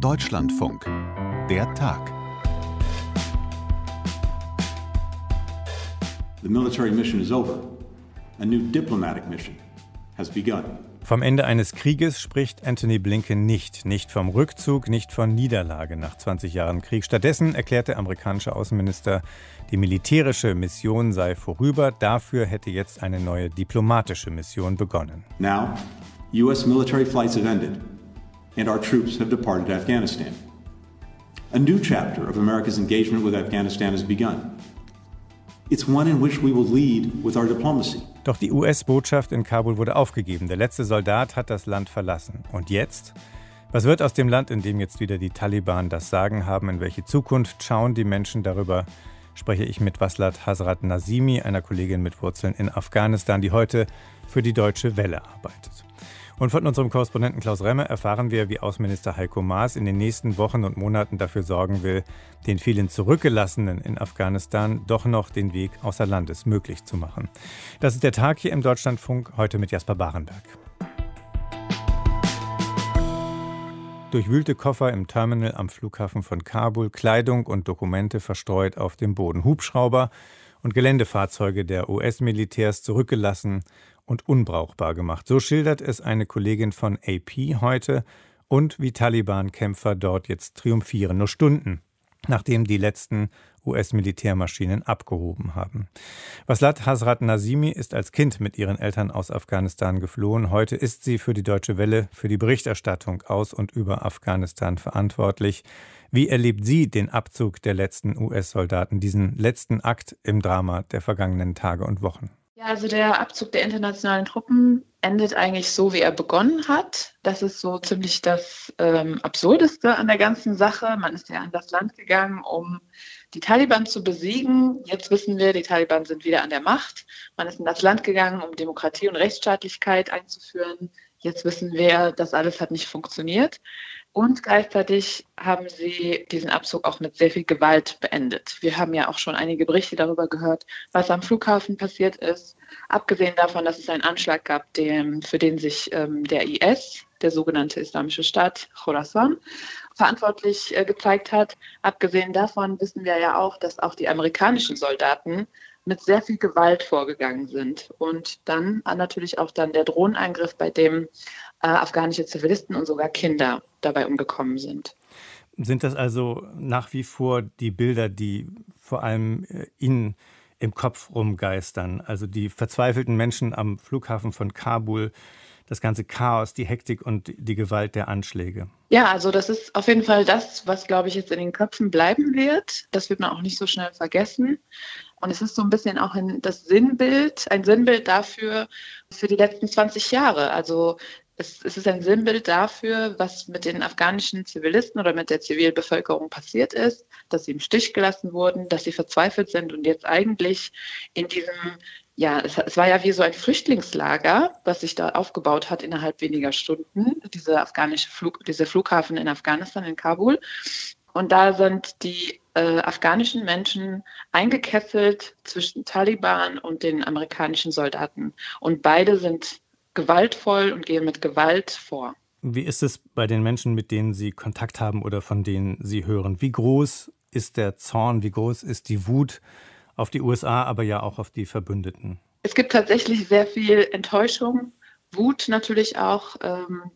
Deutschlandfunk. Der Tag. The military mission is over. A new diplomatic mission has begun. Vom Ende eines Krieges spricht Anthony Blinken nicht. Nicht vom Rückzug, nicht von Niederlage nach 20 Jahren Krieg. Stattdessen erklärte der amerikanische Außenminister, die militärische Mission sei vorüber. Dafür hätte jetzt eine neue diplomatische Mission begonnen. Now, U.S. military flights have ended and our troops have departed Afghanistan. A new chapter of America's engagement with Afghanistan has begun. It's one in which we will lead with our diplomacy. Doch die US-Botschaft in Kabul wurde aufgegeben. Der letzte Soldat hat das Land verlassen. Und jetzt? Was wird aus dem Land, in dem jetzt wieder die Taliban das Sagen haben? In welche Zukunft schauen die Menschen darüber? Spreche ich mit Waslat Hasrat Nazimi, einer Kollegin mit Wurzeln in Afghanistan, die heute für die Deutsche Welle arbeitet. Und von unserem Korrespondenten Klaus Remmer erfahren wir, wie Außenminister Heiko Maas in den nächsten Wochen und Monaten dafür sorgen will, den vielen Zurückgelassenen in Afghanistan doch noch den Weg außer Landes möglich zu machen. Das ist der Tag hier im Deutschlandfunk, heute mit Jasper Barenberg. Durchwühlte Koffer im Terminal am Flughafen von Kabul, Kleidung und Dokumente verstreut auf dem Boden, Hubschrauber und Geländefahrzeuge der US-Militärs zurückgelassen und unbrauchbar gemacht. So schildert es eine Kollegin von AP heute und wie Taliban-Kämpfer dort jetzt triumphieren, nur Stunden nachdem die letzten US-Militärmaschinen abgehoben haben. Waslat Hasrat Nazimi ist als Kind mit ihren Eltern aus Afghanistan geflohen. Heute ist sie für die Deutsche Welle für die Berichterstattung aus und über Afghanistan verantwortlich. Wie erlebt sie den Abzug der letzten US-Soldaten, diesen letzten Akt im Drama der vergangenen Tage und Wochen? Ja, also der Abzug der internationalen Truppen endet eigentlich so, wie er begonnen hat. Das ist so ziemlich das ähm, Absurdeste an der ganzen Sache. Man ist ja an das Land gegangen, um die Taliban zu besiegen. Jetzt wissen wir, die Taliban sind wieder an der Macht. Man ist in das Land gegangen, um Demokratie und Rechtsstaatlichkeit einzuführen. Jetzt wissen wir, das alles hat nicht funktioniert. Und gleichzeitig haben sie diesen Abzug auch mit sehr viel Gewalt beendet. Wir haben ja auch schon einige Berichte darüber gehört, was am Flughafen passiert ist. Abgesehen davon, dass es einen Anschlag gab, dem, für den sich ähm, der IS, der sogenannte Islamische Staat Khorasan, verantwortlich äh, gezeigt hat. Abgesehen davon wissen wir ja auch, dass auch die amerikanischen Soldaten mit sehr viel Gewalt vorgegangen sind. Und dann natürlich auch dann der Drohnenangriff, bei dem äh, afghanische Zivilisten und sogar Kinder dabei umgekommen sind. Sind das also nach wie vor die Bilder, die vor allem äh, Ihnen im Kopf rumgeistern? Also die verzweifelten Menschen am Flughafen von Kabul, das ganze Chaos, die Hektik und die Gewalt der Anschläge? Ja, also das ist auf jeden Fall das, was, glaube ich, jetzt in den Köpfen bleiben wird. Das wird man auch nicht so schnell vergessen. Und es ist so ein bisschen auch ein, das Sinnbild, ein Sinnbild dafür, für die letzten 20 Jahre. Also es, es ist ein Sinnbild dafür, was mit den afghanischen Zivilisten oder mit der Zivilbevölkerung passiert ist, dass sie im Stich gelassen wurden, dass sie verzweifelt sind und jetzt eigentlich in diesem, ja, es, es war ja wie so ein Flüchtlingslager, was sich da aufgebaut hat innerhalb weniger Stunden, diese afghanische Flug, dieser Flughafen in Afghanistan, in Kabul. Und da sind die äh, afghanischen Menschen eingekesselt zwischen Taliban und den amerikanischen Soldaten. Und beide sind gewaltvoll und gehen mit Gewalt vor. Wie ist es bei den Menschen, mit denen Sie Kontakt haben oder von denen Sie hören? Wie groß ist der Zorn, wie groß ist die Wut auf die USA, aber ja auch auf die Verbündeten? Es gibt tatsächlich sehr viel Enttäuschung, Wut natürlich auch. Ähm,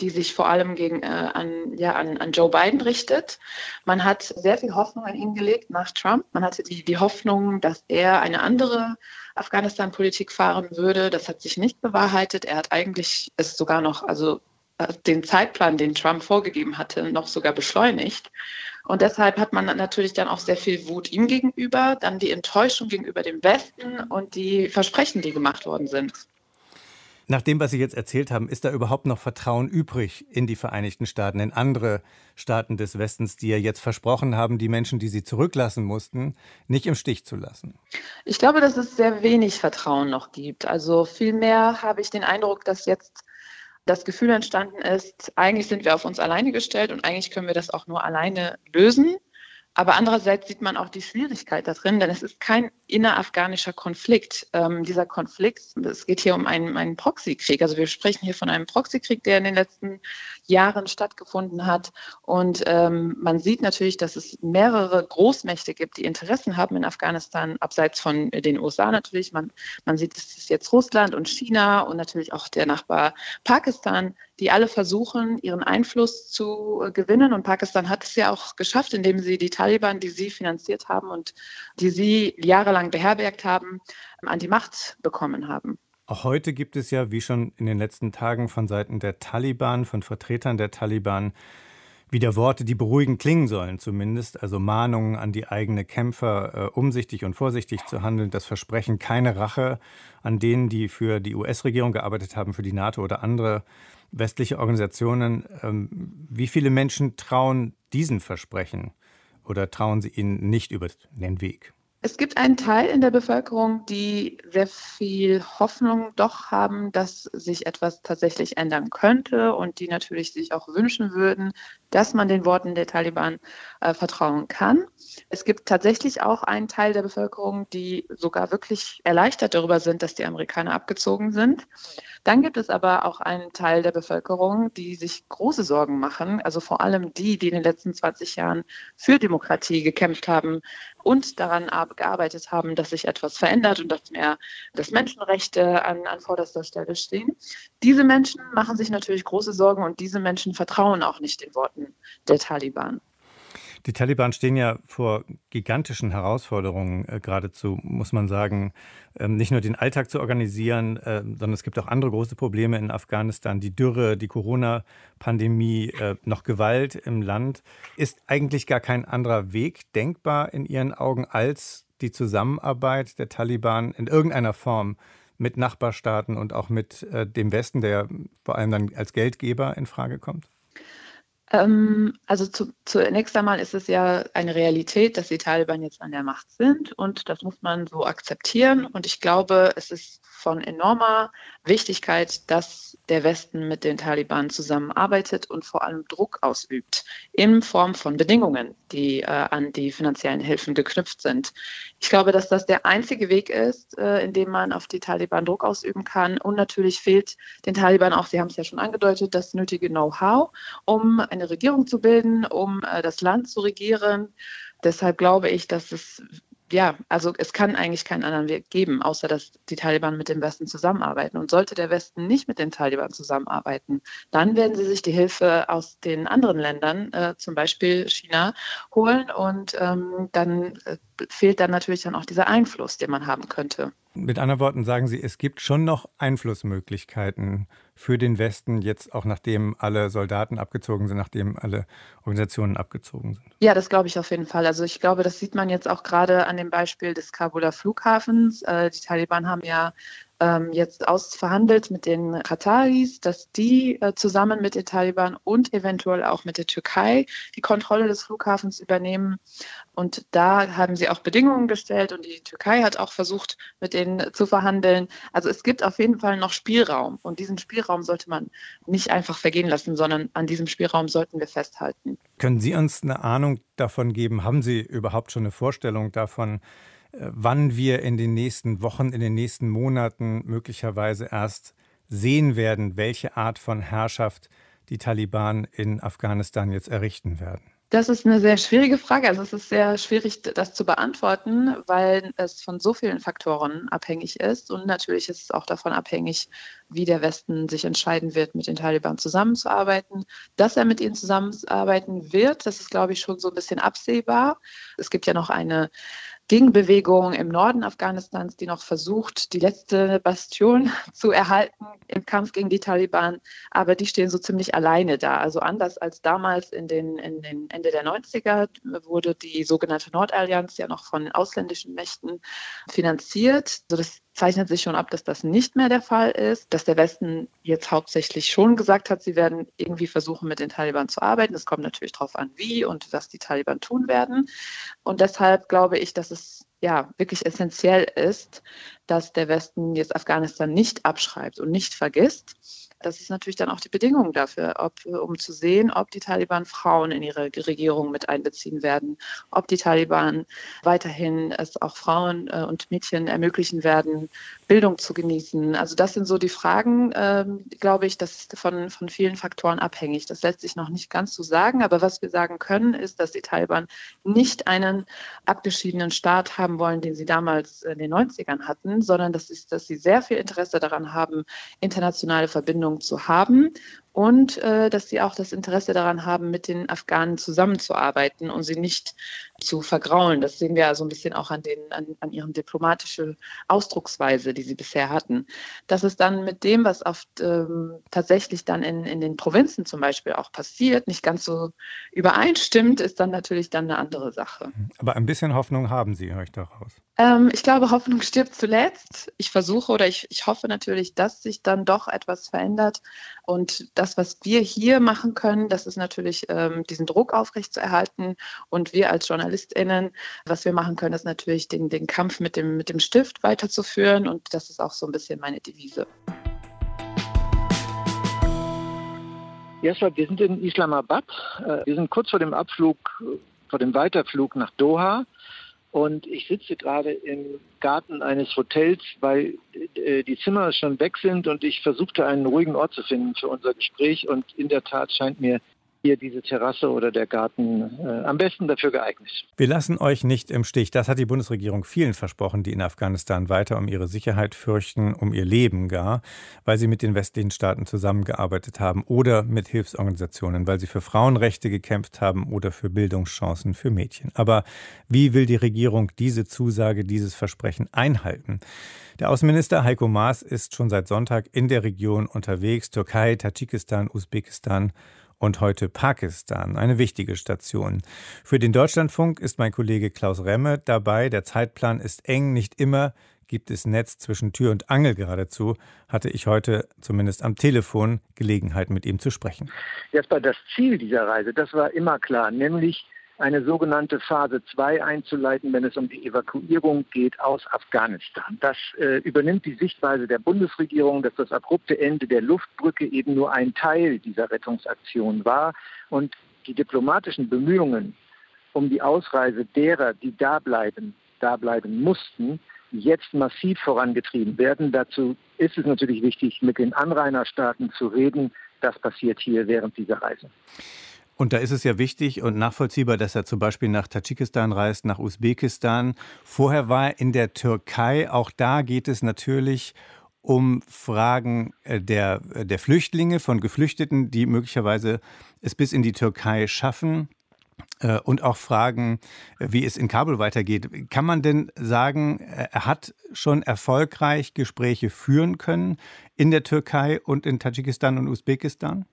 die sich vor allem gegen, äh, an, ja, an, an Joe Biden richtet. Man hat sehr viel Hoffnung an ihn gelegt nach Trump. Man hatte die, die Hoffnung, dass er eine andere Afghanistan-Politik fahren würde. Das hat sich nicht bewahrheitet. Er hat eigentlich es sogar noch, also äh, den Zeitplan, den Trump vorgegeben hatte, noch sogar beschleunigt. Und deshalb hat man natürlich dann auch sehr viel Wut ihm gegenüber, dann die Enttäuschung gegenüber dem Westen und die Versprechen, die gemacht worden sind. Nach dem, was Sie jetzt erzählt haben, ist da überhaupt noch Vertrauen übrig in die Vereinigten Staaten, in andere Staaten des Westens, die ja jetzt versprochen haben, die Menschen, die sie zurücklassen mussten, nicht im Stich zu lassen? Ich glaube, dass es sehr wenig Vertrauen noch gibt. Also vielmehr habe ich den Eindruck, dass jetzt das Gefühl entstanden ist, eigentlich sind wir auf uns alleine gestellt und eigentlich können wir das auch nur alleine lösen. Aber andererseits sieht man auch die Schwierigkeit da drin, denn es ist kein innerafghanischer Konflikt. Ähm, dieser Konflikt, es geht hier um einen, einen Proxykrieg. Also wir sprechen hier von einem Proxykrieg, der in den letzten Jahren stattgefunden hat. Und ähm, man sieht natürlich, dass es mehrere Großmächte gibt, die Interessen haben in Afghanistan, abseits von den USA natürlich. Man, man sieht, es ist jetzt Russland und China und natürlich auch der Nachbar Pakistan, die alle versuchen, ihren Einfluss zu äh, gewinnen. Und Pakistan hat es ja auch geschafft, indem sie die Taliban, die sie finanziert haben und die sie jahrelang beherbergt haben, an die Macht bekommen haben. Auch heute gibt es ja, wie schon in den letzten Tagen von Seiten der Taliban, von Vertretern der Taliban, wieder Worte, die beruhigend klingen sollen, zumindest. Also Mahnungen an die eigenen Kämpfer, äh, umsichtig und vorsichtig zu handeln. Das Versprechen keine Rache an denen, die für die US-Regierung gearbeitet haben, für die NATO oder andere westliche Organisationen. Ähm, wie viele Menschen trauen diesen Versprechen oder trauen sie ihnen nicht über den Weg? Es gibt einen Teil in der Bevölkerung, die sehr viel Hoffnung doch haben, dass sich etwas tatsächlich ändern könnte und die natürlich sich auch wünschen würden, dass man den Worten der Taliban äh, vertrauen kann. Es gibt tatsächlich auch einen Teil der Bevölkerung, die sogar wirklich erleichtert darüber sind, dass die Amerikaner abgezogen sind. Dann gibt es aber auch einen Teil der Bevölkerung, die sich große Sorgen machen, also vor allem die, die in den letzten 20 Jahren für Demokratie gekämpft haben und daran gearbeitet haben, dass sich etwas verändert und dass mehr dass Menschenrechte an, an vorderster Stelle stehen. Diese Menschen machen sich natürlich große Sorgen und diese Menschen vertrauen auch nicht den Worten der Taliban. Die Taliban stehen ja vor gigantischen Herausforderungen, äh, geradezu, muss man sagen, ähm, nicht nur den Alltag zu organisieren, äh, sondern es gibt auch andere große Probleme in Afghanistan. Die Dürre, die Corona-Pandemie, äh, noch Gewalt im Land. Ist eigentlich gar kein anderer Weg denkbar in Ihren Augen als die Zusammenarbeit der Taliban in irgendeiner Form mit Nachbarstaaten und auch mit äh, dem Westen, der vor allem dann als Geldgeber in Frage kommt? Ähm, also zu, zunächst einmal ist es ja eine Realität, dass die Taliban jetzt an der Macht sind und das muss man so akzeptieren. Und ich glaube, es ist von enormer Wichtigkeit, dass der Westen mit den Taliban zusammenarbeitet und vor allem Druck ausübt in Form von Bedingungen, die äh, an die finanziellen Hilfen geknüpft sind. Ich glaube, dass das der einzige Weg ist, äh, in dem man auf die Taliban Druck ausüben kann. Und natürlich fehlt den Taliban auch, Sie haben es ja schon angedeutet, das nötige Know-how, um eine Regierung zu bilden, um äh, das Land zu regieren. Deshalb glaube ich, dass es ja, also es kann eigentlich keinen anderen Weg geben, außer dass die Taliban mit dem Westen zusammenarbeiten. Und sollte der Westen nicht mit den Taliban zusammenarbeiten, dann werden sie sich die Hilfe aus den anderen Ländern, äh, zum Beispiel China, holen. Und ähm, dann äh, fehlt dann natürlich dann auch dieser Einfluss, den man haben könnte. Mit anderen Worten sagen Sie, es gibt schon noch Einflussmöglichkeiten für den Westen, jetzt auch nachdem alle Soldaten abgezogen sind, nachdem alle Organisationen abgezogen sind. Ja, das glaube ich auf jeden Fall. Also ich glaube, das sieht man jetzt auch gerade an dem Beispiel des Kabuler Flughafens. Äh, die Taliban haben ja ähm, jetzt ausverhandelt mit den Kataris, dass die äh, zusammen mit den Taliban und eventuell auch mit der Türkei die Kontrolle des Flughafens übernehmen. Und da haben sie auch Bedingungen gestellt und die Türkei hat auch versucht, mit denen zu verhandeln. Also es gibt auf jeden Fall noch Spielraum und diesen Spielraum sollte man nicht einfach vergehen lassen, sondern an diesem Spielraum sollten wir festhalten. Können Sie uns eine Ahnung davon geben? Haben Sie überhaupt schon eine Vorstellung davon, wann wir in den nächsten Wochen, in den nächsten Monaten möglicherweise erst sehen werden, welche Art von Herrschaft die Taliban in Afghanistan jetzt errichten werden? Das ist eine sehr schwierige Frage. Also es ist sehr schwierig, das zu beantworten, weil es von so vielen Faktoren abhängig ist. Und natürlich ist es auch davon abhängig, wie der Westen sich entscheiden wird, mit den Taliban zusammenzuarbeiten. Dass er mit ihnen zusammenarbeiten wird, das ist, glaube ich, schon so ein bisschen absehbar. Es gibt ja noch eine Gegenbewegung im Norden Afghanistans, die noch versucht, die letzte Bastion zu erhalten im Kampf gegen die Taliban. Aber die stehen so ziemlich alleine da. Also anders als damals in den, in den Ende der 90er wurde die sogenannte Nordallianz ja noch von ausländischen Mächten finanziert. Das zeichnet sich schon ab, dass das nicht mehr der Fall ist, dass der Westen jetzt hauptsächlich schon gesagt hat, sie werden irgendwie versuchen, mit den Taliban zu arbeiten. Es kommt natürlich darauf an, wie und was die Taliban tun werden. Und deshalb glaube ich, dass es ja wirklich essentiell ist, dass der Westen jetzt Afghanistan nicht abschreibt und nicht vergisst. Das ist natürlich dann auch die Bedingung dafür, ob, um zu sehen, ob die Taliban Frauen in ihre Regierung mit einbeziehen werden, ob die Taliban weiterhin es auch Frauen äh, und Mädchen ermöglichen werden, Bildung zu genießen. Also das sind so die Fragen, ähm, glaube ich, das ist von, von vielen Faktoren abhängig. Das lässt sich noch nicht ganz so sagen, aber was wir sagen können, ist, dass die Taliban nicht einen abgeschiedenen Staat haben wollen, den sie damals in den 90ern hatten, sondern dass, ist, dass sie sehr viel Interesse daran haben, internationale Verbindungen Verbindung zu haben und äh, dass sie auch das Interesse daran haben, mit den Afghanen zusammenzuarbeiten und sie nicht zu vergraulen. Das sehen wir ja so ein bisschen auch an, den, an, an ihren diplomatischen Ausdrucksweise, die sie bisher hatten. Dass es dann mit dem, was oft ähm, tatsächlich dann in, in den Provinzen zum Beispiel auch passiert, nicht ganz so übereinstimmt, ist dann natürlich dann eine andere Sache. Aber ein bisschen Hoffnung haben Sie, höre ich daraus. Ähm, ich glaube, Hoffnung stirbt zuletzt. Ich versuche oder ich, ich hoffe natürlich, dass sich dann doch etwas verändert. Und das, was wir hier machen können, das ist natürlich ähm, diesen Druck aufrechtzuerhalten. Und wir als JournalistInnen, was wir machen können, ist natürlich den, den Kampf mit dem, mit dem Stift weiterzuführen. Und das ist auch so ein bisschen meine Devise. Jasper, wir sind in Islamabad. Äh, wir sind kurz vor dem Abflug, vor dem Weiterflug nach Doha. Und ich sitze gerade im Garten eines Hotels, weil äh, die Zimmer schon weg sind und ich versuchte einen ruhigen Ort zu finden für unser Gespräch. Und in der Tat scheint mir hier diese Terrasse oder der Garten äh, am besten dafür geeignet. Wir lassen euch nicht im Stich. Das hat die Bundesregierung vielen versprochen, die in Afghanistan weiter um ihre Sicherheit fürchten, um ihr Leben gar, weil sie mit den westlichen Staaten zusammengearbeitet haben oder mit Hilfsorganisationen, weil sie für Frauenrechte gekämpft haben oder für Bildungschancen für Mädchen. Aber wie will die Regierung diese Zusage, dieses Versprechen einhalten? Der Außenminister Heiko Maas ist schon seit Sonntag in der Region unterwegs, Türkei, Tadschikistan, Usbekistan und heute Pakistan, eine wichtige Station. Für den Deutschlandfunk ist mein Kollege Klaus Remme dabei. Der Zeitplan ist eng, nicht immer gibt es Netz zwischen Tür und Angel geradezu, hatte ich heute zumindest am Telefon Gelegenheit mit ihm zu sprechen. Jetzt das Ziel dieser Reise, das war immer klar, nämlich eine sogenannte Phase 2 einzuleiten, wenn es um die Evakuierung geht aus Afghanistan. Das äh, übernimmt die Sichtweise der Bundesregierung, dass das abrupte Ende der Luftbrücke eben nur ein Teil dieser Rettungsaktion war und die diplomatischen Bemühungen um die Ausreise derer, die da bleiben, da bleiben mussten, jetzt massiv vorangetrieben werden. Dazu ist es natürlich wichtig, mit den Anrainerstaaten zu reden. Das passiert hier während dieser Reise. Und da ist es ja wichtig und nachvollziehbar, dass er zum Beispiel nach Tadschikistan reist, nach Usbekistan. Vorher war er in der Türkei. Auch da geht es natürlich um Fragen äh, der, der Flüchtlinge, von Geflüchteten, die möglicherweise es bis in die Türkei schaffen. Äh, und auch Fragen, wie es in Kabul weitergeht. Kann man denn sagen, er hat schon erfolgreich Gespräche führen können in der Türkei und in Tadschikistan und Usbekistan?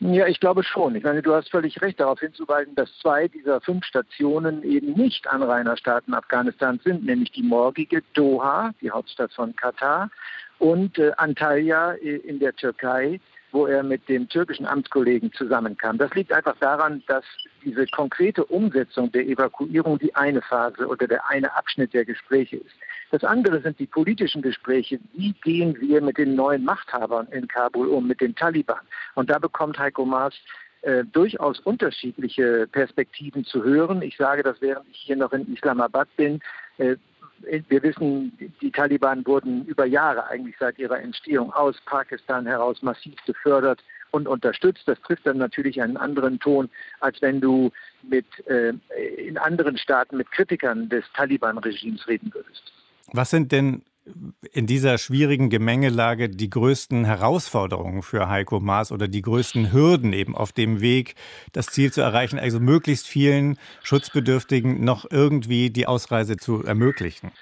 Ja, ich glaube schon. Ich meine, du hast völlig recht darauf hinzuweisen, dass zwei dieser fünf Stationen eben nicht Anrainerstaaten Afghanistans sind, nämlich die morgige Doha, die Hauptstadt von Katar, und äh, Antalya in der Türkei, wo er mit dem türkischen Amtskollegen zusammenkam. Das liegt einfach daran, dass diese konkrete Umsetzung der Evakuierung die eine Phase oder der eine Abschnitt der Gespräche ist. Das andere sind die politischen Gespräche. Wie gehen wir mit den neuen Machthabern in Kabul um, mit den Taliban? Und da bekommt Heiko Maas äh, durchaus unterschiedliche Perspektiven zu hören. Ich sage das, während ich hier noch in Islamabad bin. Äh, wir wissen, die Taliban wurden über Jahre, eigentlich seit ihrer Entstehung aus Pakistan heraus massiv gefördert und unterstützt. Das trifft dann natürlich einen anderen Ton, als wenn du mit, äh, in anderen Staaten mit Kritikern des Taliban-Regimes reden würdest. Was sind denn in dieser schwierigen Gemengelage die größten Herausforderungen für Heiko Maas oder die größten Hürden eben auf dem Weg, das Ziel zu erreichen, also möglichst vielen Schutzbedürftigen noch irgendwie die Ausreise zu ermöglichen?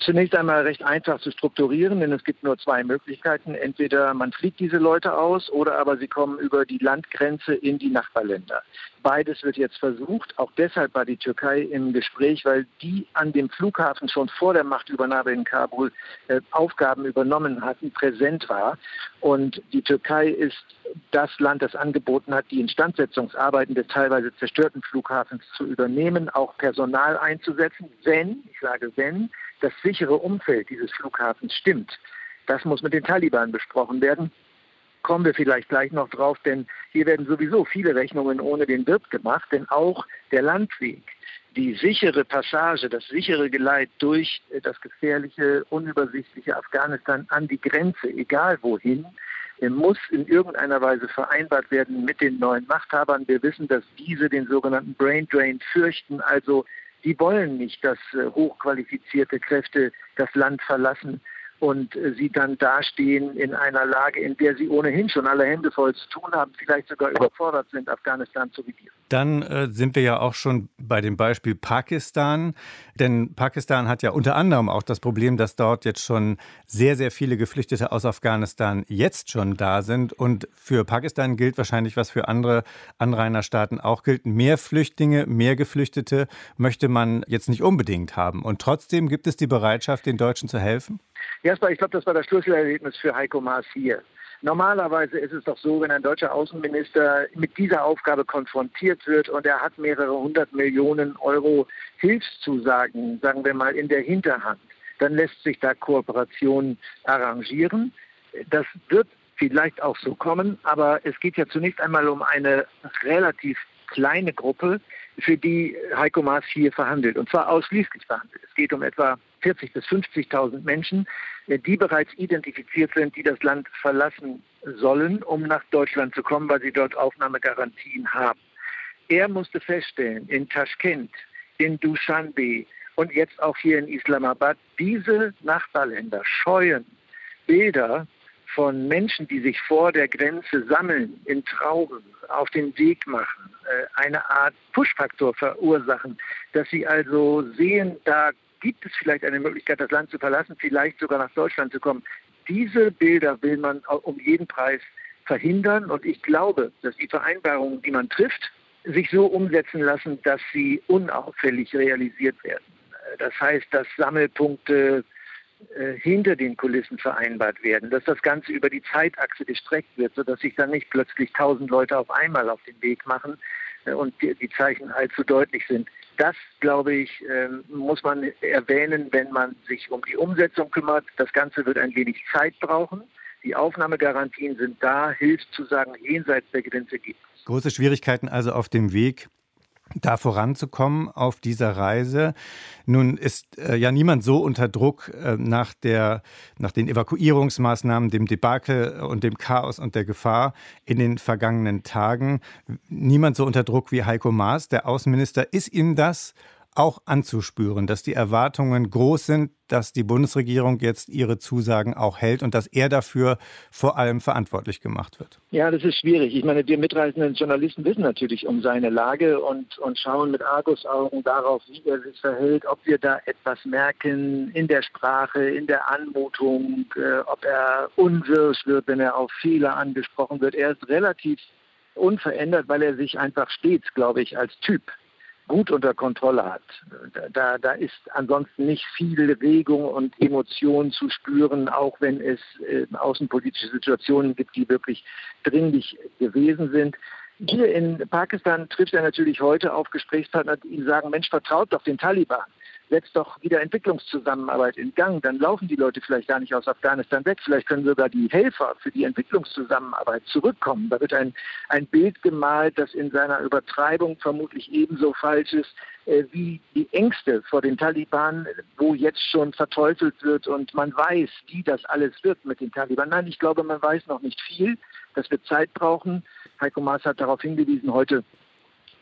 Zunächst einmal recht einfach zu strukturieren, denn es gibt nur zwei Möglichkeiten. Entweder man fliegt diese Leute aus oder aber sie kommen über die Landgrenze in die Nachbarländer. Beides wird jetzt versucht. Auch deshalb war die Türkei im Gespräch, weil die an dem Flughafen schon vor der Machtübernahme in Kabul Kabul äh, Aufgaben übernommen hatten, präsent war. Und die Türkei ist das Land, das angeboten hat, die Instandsetzungsarbeiten des teilweise zerstörten Flughafens zu übernehmen, auch Personal einzusetzen, wenn, ich sage wenn, das sichere Umfeld dieses Flughafens stimmt. Das muss mit den Taliban besprochen werden kommen wir vielleicht gleich noch drauf, denn hier werden sowieso viele Rechnungen ohne den Wirt gemacht, denn auch der Landweg, die sichere Passage, das sichere Geleit durch das gefährliche, unübersichtliche Afghanistan an die Grenze, egal wohin, muss in irgendeiner Weise vereinbart werden mit den neuen Machthabern. Wir wissen, dass diese den sogenannten Brain Drain fürchten, also die wollen nicht, dass äh, hochqualifizierte Kräfte das Land verlassen und äh, sie dann dastehen in einer Lage, in der sie ohnehin schon alle Hände voll zu tun haben, vielleicht sogar überfordert sind, Afghanistan zu regieren. Dann äh, sind wir ja auch schon bei dem Beispiel Pakistan, denn Pakistan hat ja unter anderem auch das Problem, dass dort jetzt schon sehr, sehr viele Geflüchtete aus Afghanistan jetzt schon da sind und für Pakistan gilt wahrscheinlich, was für andere Anrainerstaaten auch gilt, mehr Flüchtlinge, mehr Geflüchtete möchte man jetzt nicht unbedingt haben und trotzdem gibt es die Bereitschaft, den Deutschen zu helfen? Jasper, ich glaube, das war das Schlüsselerlebnis für Heiko Maas hier. Normalerweise ist es doch so, wenn ein deutscher Außenminister mit dieser Aufgabe konfrontiert wird und er hat mehrere hundert Millionen Euro Hilfszusagen, sagen wir mal, in der Hinterhand, dann lässt sich da Kooperation arrangieren. Das wird vielleicht auch so kommen, aber es geht ja zunächst einmal um eine relativ kleine Gruppe, für die Heiko Maas hier verhandelt, und zwar ausschließlich verhandelt. Es geht um etwa 40.000 bis 50.000 Menschen, äh, die bereits identifiziert sind, die das Land verlassen sollen, um nach Deutschland zu kommen, weil sie dort Aufnahmegarantien haben. Er musste feststellen, in Taschkent, in Dushanbe und jetzt auch hier in Islamabad, diese Nachbarländer scheuen Bilder von Menschen, die sich vor der Grenze sammeln, in Trauben, auf den Weg machen, äh, eine Art Push-Faktor verursachen, dass sie also sehen, da gibt es vielleicht eine Möglichkeit, das Land zu verlassen, vielleicht sogar nach Deutschland zu kommen. Diese Bilder will man um jeden Preis verhindern und ich glaube, dass die Vereinbarungen, die man trifft, sich so umsetzen lassen, dass sie unauffällig realisiert werden. Das heißt, dass Sammelpunkte äh, hinter den Kulissen vereinbart werden, dass das Ganze über die Zeitachse gestreckt wird, sodass sich dann nicht plötzlich tausend Leute auf einmal auf den Weg machen äh, und die, die Zeichen allzu deutlich sind. Das, glaube ich, ähm, muss man erwähnen, wenn man sich um die Umsetzung kümmert. Das Ganze wird ein wenig Zeit brauchen. Die Aufnahmegarantien sind da, Hilfszusagen jenseits der Grenze gibt es. Große Schwierigkeiten also auf dem Weg da voranzukommen auf dieser Reise. Nun ist äh, ja niemand so unter Druck äh, nach, der, nach den Evakuierungsmaßnahmen, dem Debakel und dem Chaos und der Gefahr in den vergangenen Tagen. Niemand so unter Druck wie Heiko Maas, der Außenminister. Ist ihm das auch anzuspüren, dass die Erwartungen groß sind, dass die Bundesregierung jetzt ihre Zusagen auch hält und dass er dafür vor allem verantwortlich gemacht wird? Ja, das ist schwierig. Ich meine, wir mitreisenden Journalisten wissen natürlich um seine Lage und, und schauen mit Argusaugen darauf, wie er sich verhält, ob wir da etwas merken in der Sprache, in der Anmutung, äh, ob er unwirsch wird, wenn er auf Fehler angesprochen wird. Er ist relativ unverändert, weil er sich einfach stets, glaube ich, als Typ gut unter Kontrolle hat. Da, da ist ansonsten nicht viel Regung und Emotion zu spüren, auch wenn es äh, außenpolitische Situationen gibt, die wirklich dringlich gewesen sind. Hier in Pakistan trifft er natürlich heute auf Gesprächspartner, die ihm sagen, Mensch, vertraut doch den Taliban setzt doch wieder Entwicklungszusammenarbeit in Gang. Dann laufen die Leute vielleicht gar nicht aus Afghanistan weg. Vielleicht können sogar die Helfer für die Entwicklungszusammenarbeit zurückkommen. Da wird ein, ein Bild gemalt, das in seiner Übertreibung vermutlich ebenso falsch ist äh, wie die Ängste vor den Taliban, wo jetzt schon verteufelt wird und man weiß, wie das alles wird mit den Taliban. Nein, ich glaube, man weiß noch nicht viel. Das wird Zeit brauchen. Heiko Maas hat darauf hingewiesen heute,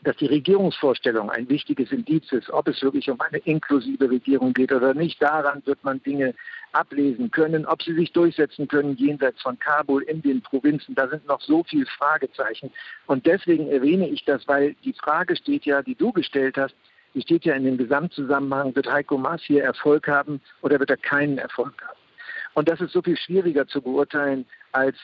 dass die Regierungsvorstellung ein wichtiges Indiz ist, ob es wirklich um eine inklusive Regierung geht oder nicht. Daran wird man Dinge ablesen können, ob sie sich durchsetzen können jenseits von Kabul in den Provinzen. Da sind noch so viele Fragezeichen. Und deswegen erwähne ich das, weil die Frage steht ja, die du gestellt hast, die steht ja in dem Gesamtzusammenhang, wird Heiko Maas hier Erfolg haben oder wird er keinen Erfolg haben? Und das ist so viel schwieriger zu beurteilen als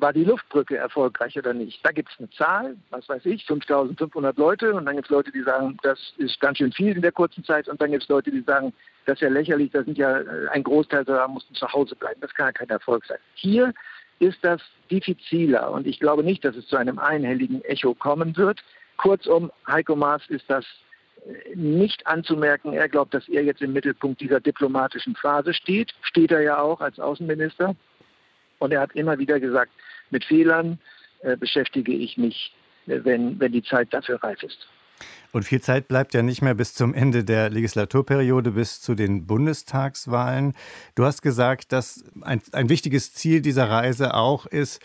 war die Luftbrücke erfolgreich oder nicht? Da gibt es eine Zahl, was weiß ich, 5500 Leute und dann gibt es Leute, die sagen, das ist ganz schön viel in der kurzen Zeit und dann gibt es Leute, die sagen, das ist ja lächerlich, da sind ja äh, ein Großteil da mussten zu Hause bleiben. Das kann ja kein Erfolg sein. Hier ist das diffiziler und ich glaube nicht, dass es zu einem einhelligen Echo kommen wird. Kurzum, Heiko Maas ist das äh, nicht anzumerken. Er glaubt, dass er jetzt im Mittelpunkt dieser diplomatischen Phase steht. Steht er ja auch als Außenminister. Und er hat immer wieder gesagt, mit Fehlern äh, beschäftige ich mich, äh, wenn, wenn die Zeit dafür reif ist. Und viel Zeit bleibt ja nicht mehr bis zum Ende der Legislaturperiode, bis zu den Bundestagswahlen. Du hast gesagt, dass ein, ein wichtiges Ziel dieser Reise auch ist,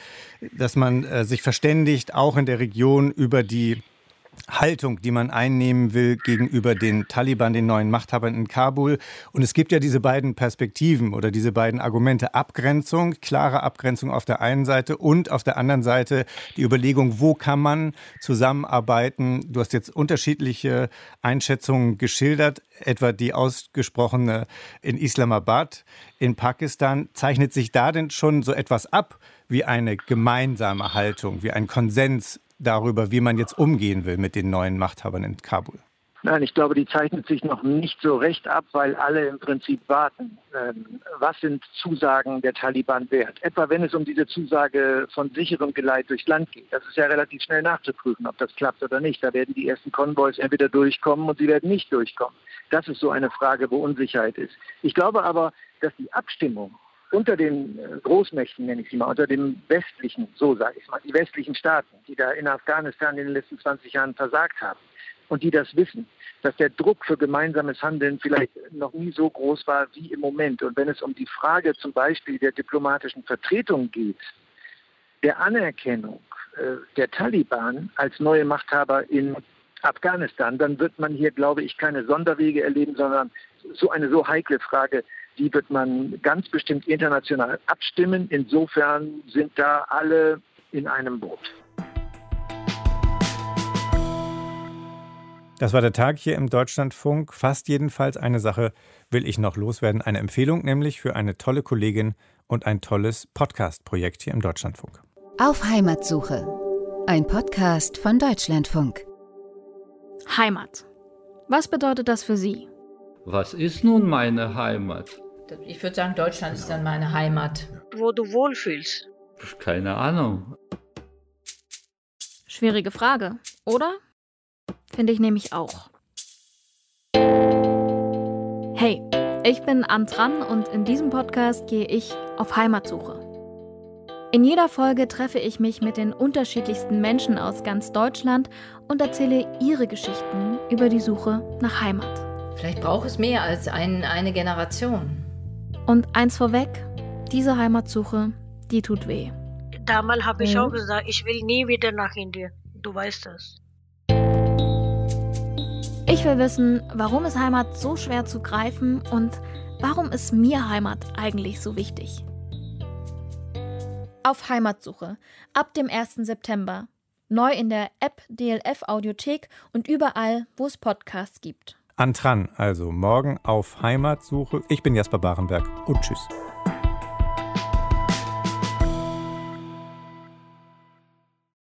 dass man äh, sich verständigt, auch in der Region über die Haltung, die man einnehmen will gegenüber den Taliban, den neuen Machthabern in Kabul. Und es gibt ja diese beiden Perspektiven oder diese beiden Argumente Abgrenzung, klare Abgrenzung auf der einen Seite und auf der anderen Seite die Überlegung, wo kann man zusammenarbeiten. Du hast jetzt unterschiedliche Einschätzungen geschildert, etwa die ausgesprochene in Islamabad in Pakistan. Zeichnet sich da denn schon so etwas ab wie eine gemeinsame Haltung, wie ein Konsens darüber, wie man jetzt umgehen will mit den neuen Machthabern in Kabul? Nein, ich glaube, die zeichnet sich noch nicht so recht ab, weil alle im Prinzip warten. Ähm, was sind Zusagen der Taliban wert? Etwa wenn es um diese Zusage von sicherem Geleit durchs Land geht. Das ist ja relativ schnell nachzuprüfen, ob das klappt oder nicht. Da werden die ersten Konvois entweder durchkommen und sie werden nicht durchkommen. Das ist so eine Frage, wo Unsicherheit ist. Ich glaube aber, dass die Abstimmung unter den äh, Großmächten, nenne ich sie mal, unter den westlichen, so sage ich mal, die westlichen Staaten, die da in Afghanistan in den letzten 20 Jahren versagt haben und die das wissen, dass der Druck für gemeinsames Handeln vielleicht noch nie so groß war wie im Moment. Und wenn es um die Frage zum Beispiel der diplomatischen Vertretung geht, der Anerkennung äh, der Taliban als neue Machthaber in Afghanistan, dann wird man hier, glaube ich, keine Sonderwege erleben, sondern so eine so heikle Frage die wird man ganz bestimmt international abstimmen. Insofern sind da alle in einem Boot. Das war der Tag hier im Deutschlandfunk. Fast jedenfalls eine Sache will ich noch loswerden. Eine Empfehlung nämlich für eine tolle Kollegin und ein tolles Podcast-Projekt hier im Deutschlandfunk. Auf Heimatsuche. Ein Podcast von Deutschlandfunk. Heimat. Was bedeutet das für Sie? Was ist nun meine Heimat? Ich würde sagen, Deutschland ist dann meine Heimat. Wo du wohlfühlst. Keine Ahnung. Schwierige Frage, oder? Finde ich nämlich auch. Hey, ich bin Antran und in diesem Podcast gehe ich auf Heimatsuche. In jeder Folge treffe ich mich mit den unterschiedlichsten Menschen aus ganz Deutschland und erzähle ihre Geschichten über die Suche nach Heimat. Vielleicht braucht es mehr als ein, eine Generation. Und eins vorweg, diese Heimatsuche, die tut weh. Damals habe ich mhm. auch gesagt, ich will nie wieder nach Indien. Du weißt das. Ich will wissen, warum ist Heimat so schwer zu greifen und warum ist mir Heimat eigentlich so wichtig? Auf Heimatsuche ab dem 1. September. Neu in der App DLF Audiothek und überall, wo es Podcasts gibt. Antran, also morgen auf Heimatsuche. Ich bin Jasper Barenberg und tschüss.